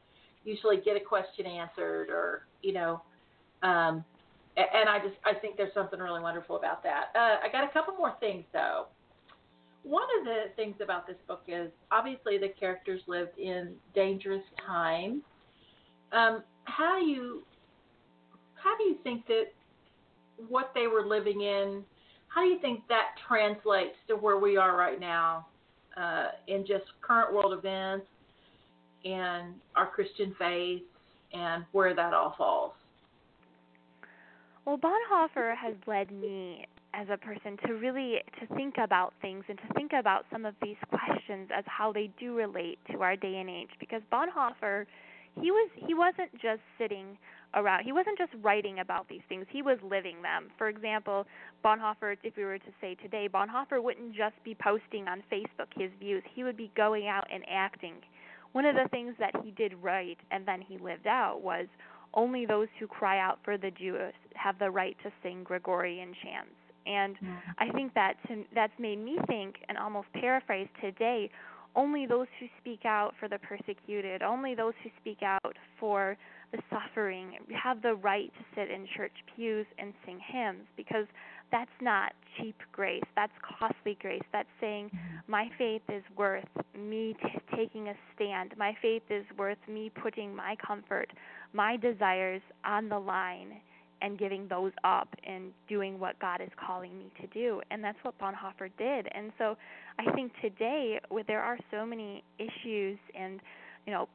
usually get a question answered, or you know, um, and I just I think there's something really wonderful about that. Uh, I got a couple more things though. One of the things about this book is obviously the characters lived in dangerous times. Um, how do you how do you think that what they were living in, how do you think that translates to where we are right now uh, in just current world events and our Christian faith and where that all falls? Well, Bonhoeffer has led me as a person to really to think about things and to think about some of these questions as how they do relate to our day and age because Bonhoeffer he was he wasn't just sitting around. He wasn't just writing about these things, he was living them. For example, Bonhoeffer, if we were to say today, Bonhoeffer wouldn't just be posting on Facebook his views, he would be going out and acting. One of the things that he did write and then he lived out was only those who cry out for the Jews have the right to sing Gregorian chants. And mm. I think that to, that's made me think and almost paraphrase today only those who speak out for the persecuted, only those who speak out for the suffering have the right to sit in church pews and sing hymns because that's not cheap grace. That's costly grace. That's saying mm-hmm. my faith is worth me t- taking a stand. My faith is worth me putting my comfort, my desires on the line and giving those up and doing what God is calling me to do. And that's what Bonhoeffer did. And so I think today there are so many issues and you know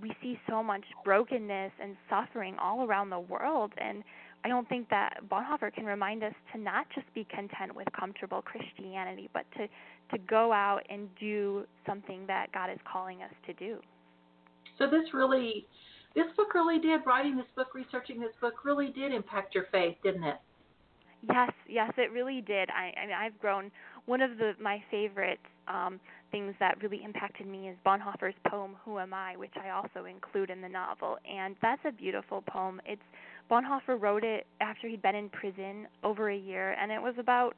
we see so much brokenness and suffering all around the world and I don't think that Bonhoeffer can remind us to not just be content with comfortable Christianity, but to to go out and do something that God is calling us to do. So this really, this book really did. Writing this book, researching this book, really did impact your faith, didn't it? Yes, yes, it really did. I, I mean, I've grown. One of the my favorite um, things that really impacted me is Bonhoeffer's poem "Who Am I," which I also include in the novel, and that's a beautiful poem. It's Bonhoeffer wrote it after he'd been in prison over a year, and it was about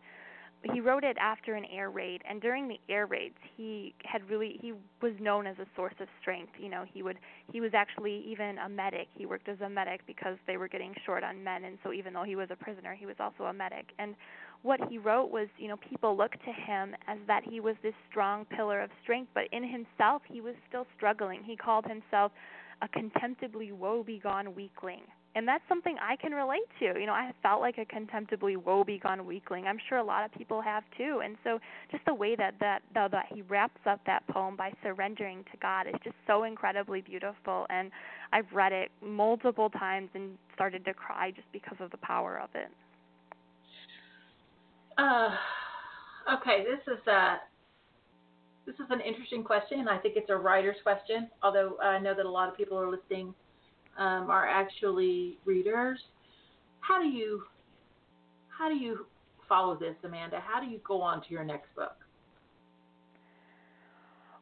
he wrote it after an air raid. And during the air raids he had really he was known as a source of strength. You know he would he was actually even a medic. He worked as a medic because they were getting short on men. And so even though he was a prisoner he was also a medic. And what he wrote was you know people looked to him as that he was this strong pillar of strength but in himself he was still struggling he called himself a contemptibly woebegone weakling and that's something I can relate to. You know, I felt like a contemptibly woebegone weakling. I'm sure a lot of people have too. And so, just the way that that that, that he wraps up that poem by surrendering to God is just so incredibly beautiful. And I've read it multiple times and started to cry just because of the power of it. Uh, okay, this is a this is an interesting question. I think it's a writer's question, although I know that a lot of people are listening um, are actually readers. How do you how do you follow this, Amanda? How do you go on to your next book?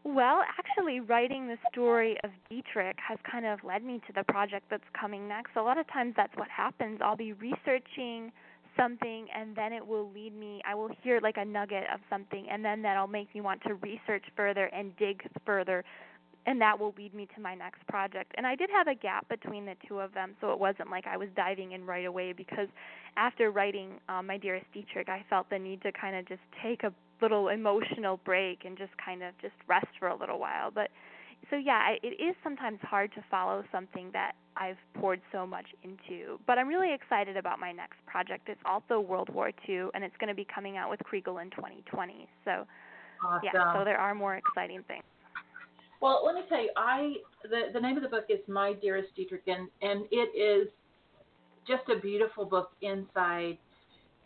Well, actually, writing the story of Dietrich has kind of led me to the project that's coming next. A lot of times that's what happens. I'll be researching something and then it will lead me I will hear like a nugget of something and then that'll make me want to research further and dig further and that will lead me to my next project. And I did have a gap between the two of them, so it wasn't like I was diving in right away because after writing um, My Dearest Dietrich, I felt the need to kind of just take a little emotional break and just kind of just rest for a little while. But so yeah, I, it is sometimes hard to follow something that I've poured so much into. But I'm really excited about my next project. It's also World War II, and it's going to be coming out with Kregel in 2020. So awesome. yeah, so there are more exciting things. Well, let me tell you, I the the name of the book is My Dearest Dietrich, and and it is just a beautiful book inside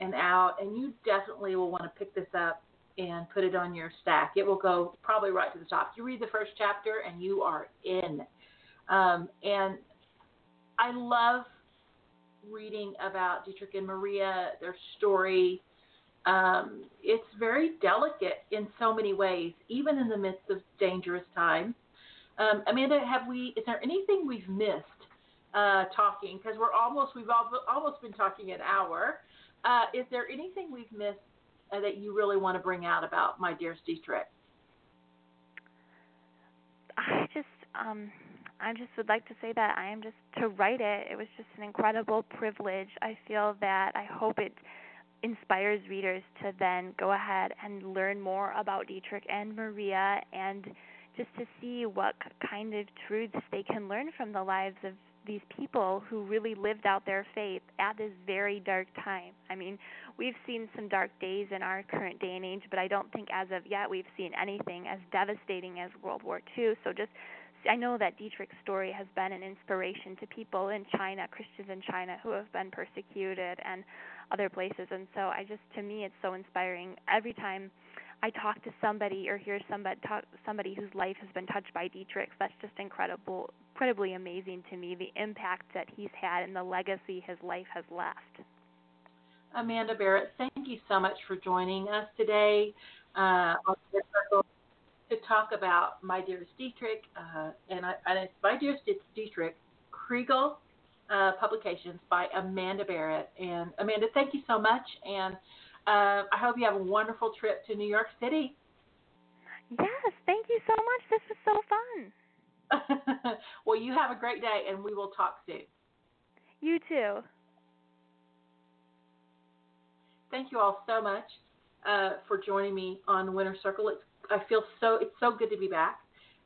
and out, and you definitely will want to pick this up and put it on your stack. It will go probably right to the top. You read the first chapter, and you are in. Um, and I love reading about Dietrich and Maria, their story, um, it's very delicate in so many ways, even in the midst of dangerous times. Um, Amanda, have we? Is there anything we've missed uh, talking? Because we're almost we've almost been talking an hour. Uh, is there anything we've missed that you really want to bring out about my dearest Dietrich? I just um, I just would like to say that I am just to write it. It was just an incredible privilege. I feel that I hope it inspires readers to then go ahead and learn more about Dietrich and Maria and just to see what kind of truths they can learn from the lives of these people who really lived out their faith at this very dark time. I mean, we've seen some dark days in our current day and age, but I don't think as of yet we've seen anything as devastating as World War II. So just I know that Dietrich's story has been an inspiration to people in China, Christians in China who have been persecuted and other places. And so I just, to me, it's so inspiring. Every time I talk to somebody or hear somebody talk, somebody whose life has been touched by Dietrich, that's just incredible, incredibly amazing to me. The impact that he's had and the legacy his life has left. Amanda Barratt, thank you so much for joining us today uh, on the circle to talk about My Dearest Dietrich, uh, and, I, and it's My Dearest Dietrich, Kregel uh, Publications by Amanda Barratt. And Amanda, thank you so much, and uh, I hope you have a wonderful trip to New York City. Yes, thank you so much. This was so fun. well, you have a great day, and we will talk soon. You too. Thank you all so much uh, for joining me on the Wynner Circle. It's I feel so it's so good to be back.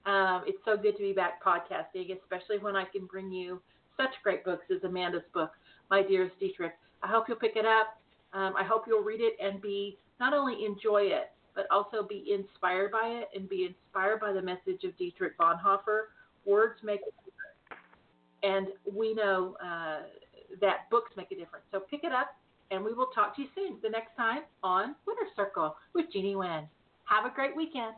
Um, it's so good to be back podcasting, especially when I can bring you such great books as Amanda's book, My Dearest Dietrich. I hope you'll pick it up. Um, I hope you'll read it and be not only enjoy it, but also be inspired by it and be inspired by the message of Dietrich Bonhoeffer. Words make a difference. And we know uh, that books make a difference. So pick it up, and we will talk to you soon the next time on Wynner Circle with Jeane Wynn. Have a great weekend.